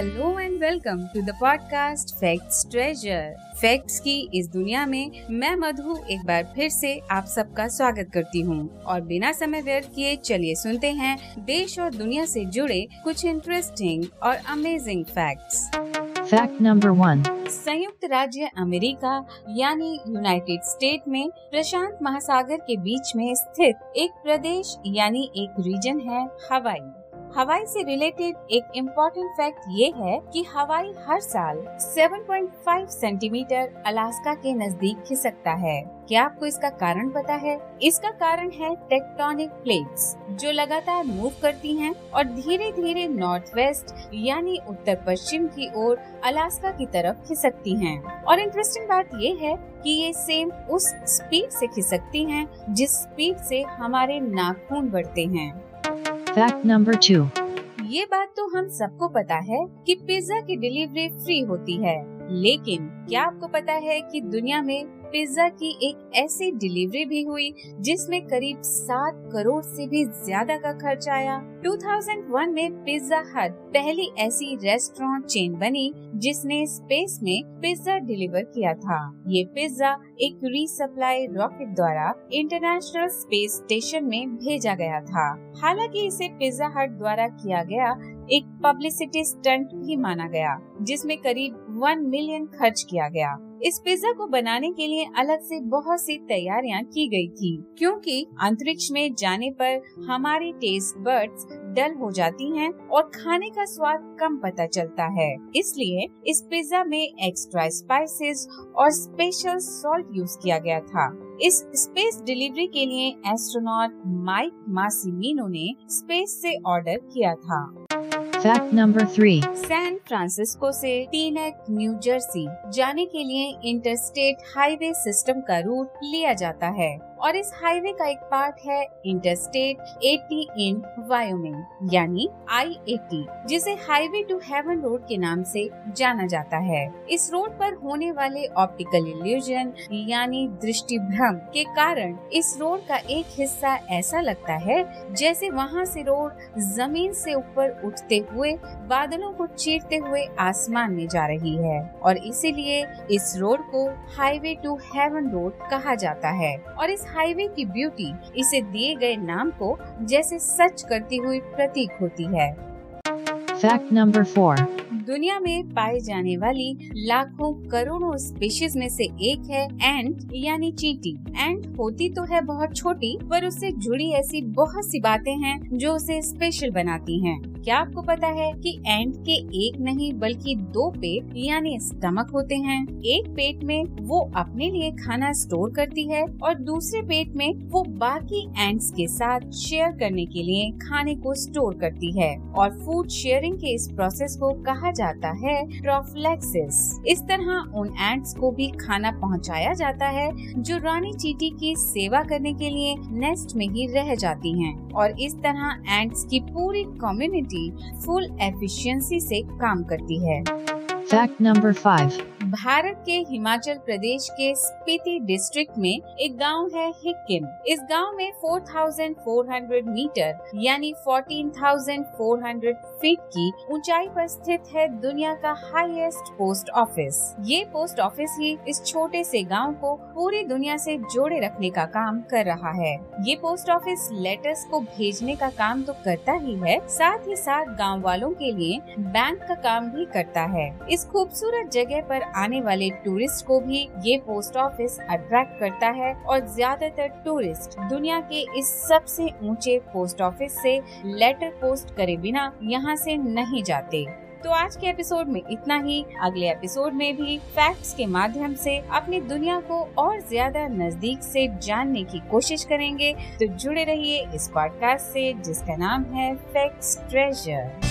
Hello and welcome to the podcast facts treasure. Facts की इस दुनिया में मैं मधु एक बार फिर से आप सबका स्वागत करती हूँ। और बिना समय व्यर्थ किए चलिए सुनते हैं देश और दुनिया से जुड़े कुछ इंटरेस्टिंग और amazing facts fact number one संयुक्त राज्य अमेरिका यानी यूनाइटेड स्टेट में प्रशांत महासागर के बीच में स्थित एक प्रदेश यानी एक रीजन है हवाई। हवाई से रिलेटेड एक इम्पोर्टेंट फैक्ट ये है कि हवाई हर साल 7.5 सेंटीमीटर अलास्का के नज़दीक खिसकता है। क्या आपको इसका कारण पता है? इसका कारण है टेक्टोनिक प्लेट्स जो लगातार मूव करती हैं और धीरे धीरे नॉर्थ वेस्ट यानी उत्तर पश्चिम की ओर अलास्का की तरफ़ खिसकती हैं। और इंटरेस्टिंग बात ये है कि ये सेम उस स्पीड से खिसकती हैं, जिस स्पीड से हमारे नाखून बढ़ते हैं। फैक्ट नंबर टू ये बात तो हम सबको पता है कि पिज्जा की डिलीवरी फ्री होती है, लेकिन क्या आपको पता है कि दुनिया में पिज्जा की एक ऐसी डिलीवरी भी हुई, जिसमें करीब सात करोड़ से भी ज़्यादा का खर्च आया। 2001 में पिज्जा हट पहली ऐसी रेस्टोरेंट चेन बनी, जिसने स्पेस में पिज्जा डिलीवर किया था। ये पिज्जा एक रीसप्लाई रॉकेट द्वारा इंटरनेशनल स्पेस स्टेशन में भेजा गया था। हालाँकि इसे पिज्जा हट द्वारा किया गया एक पब्लिसिटी स्टंट भी माना गया, जिसमें करीब वन मिलियन खर्च किया गया। इस पिज्जा को बनाने के लिए अलग से बहुत सी तैयारियाँ की गई थी, क्योंकि अंतरिक्ष में जाने पर हमारी टेस्ट बर्ड्स डल हो जाती हैं और खाने का स्वाद कम पता चलता है। इसलिए इस पिज्जा में एक्स्ट्रा स्पाइसेस और स्पेशल सॉल्ट यूज़ किया गया था। इस स्पेस डिलीवरी के लिए एस्ट्रोनॉट माइक मासीमिनो ने स्पेस से ऑर्डर किया था। Fact number three San Francisco से टीनेक न्यू जर्सी जाने के लिए इंटरस्टेट हाईवे सिस्टम का रूट लिया जाता है और इस हाईवे का एक पार्ट है इंटरस्टेट 80 इन वायोमिंग यानी आई एटी जिसे हाईवे टू हेवन रोड के नाम से जाना जाता है। इस रोड पर होने वाले ऑप्टिकल इल्यूजन यानी दृष्टि भ्रम के कारण इस रोड का एक हिस्सा ऐसा लगता है जैसे वहाँ से रोड ज़मीन से ऊपर उठते हुए बादलों को चीरते हुए आसमान में जा रही है और इसीलिए इस रोड को हाईवे टू हेवन रोड कहा जाता है। और इस हाईवे की ब्यूटी इसे दिए गए नाम को जैसे सच करती हुई प्रतीक होती है। फैक्ट नंबर फोर दुनिया में पाए जाने वाली लाखों करोड़ों स्पीशीज में से एक है एंट यानी चींटी। एंट होती तो है बहुत छोटी पर उससे जुड़ी ऐसी बहुत सी बातें हैं जो उसे स्पेशल बनाती हैं। क्या आपको पता है कि एंट के एक नहीं बल्कि दो पेट, यानी स्टमक होते हैं? एक पेट में वो अपने लिए खाना स्टोर करती है और दूसरे पेट में वो बाकी एंट्स के साथ शेयर करने के लिए खाने को स्टोर करती है और फ़ूड शेयरिंग के इस प्रोसेस को कहा जाता है ट्रोफ्लेक्सिस इस तरह उन एंट्स को भी खाना पहुँचाया जाता है जो रानी चीटी की सेवा करने के लिए नेस्ट में ही रह जाती हैं और इस तरह एंट्स की पूरी कम्युनिटी फुल एफिशिएंसी से काम करती है। फैक्ट नंबर फाइव भारत के हिमाचल प्रदेश के स्पीति डिस्ट्रिक्ट में एक गाँव है हिक्किम। इस गाँव में 4,400 मीटर यानी 14,400 फीट की ऊंचाई पर स्थित है दुनिया का हाईएस्ट पोस्ट ऑफ़िस ये पोस्ट ऑफ़िस ही इस छोटे से गाँव को पूरी दुनिया से जोड़े रखने का काम कर रहा है। ये पोस्ट ऑफ़िस लेटर्स को भेजने का काम तो करता ही है साथ ही साथ गाँव वालों के लिए बैंक का काम भी करता है। इस खूबसूरत जगह पर आने वाले टूरिस्ट को भी ये पोस्ट ऑफ़िस अट्रैक्ट करता है और ज़्यादातर टूरिस्ट दुनिया के इस सबसे ऊँचे पोस्ट ऑफ़िस से लेटर पोस्ट करे बिना यहाँ से नहीं जाते। तो आज के एपिसोड में इतना ही। अगले एपिसोड में भी फैक्ट्स के माध्यम से अपनी दुनिया को और ज़्यादा नज़दीक से जानने की कोशिश करेंगे। तो जुड़े रहिए इस पॉडकास्ट से, जिसका नाम है फैक्ट्स ट्रेजर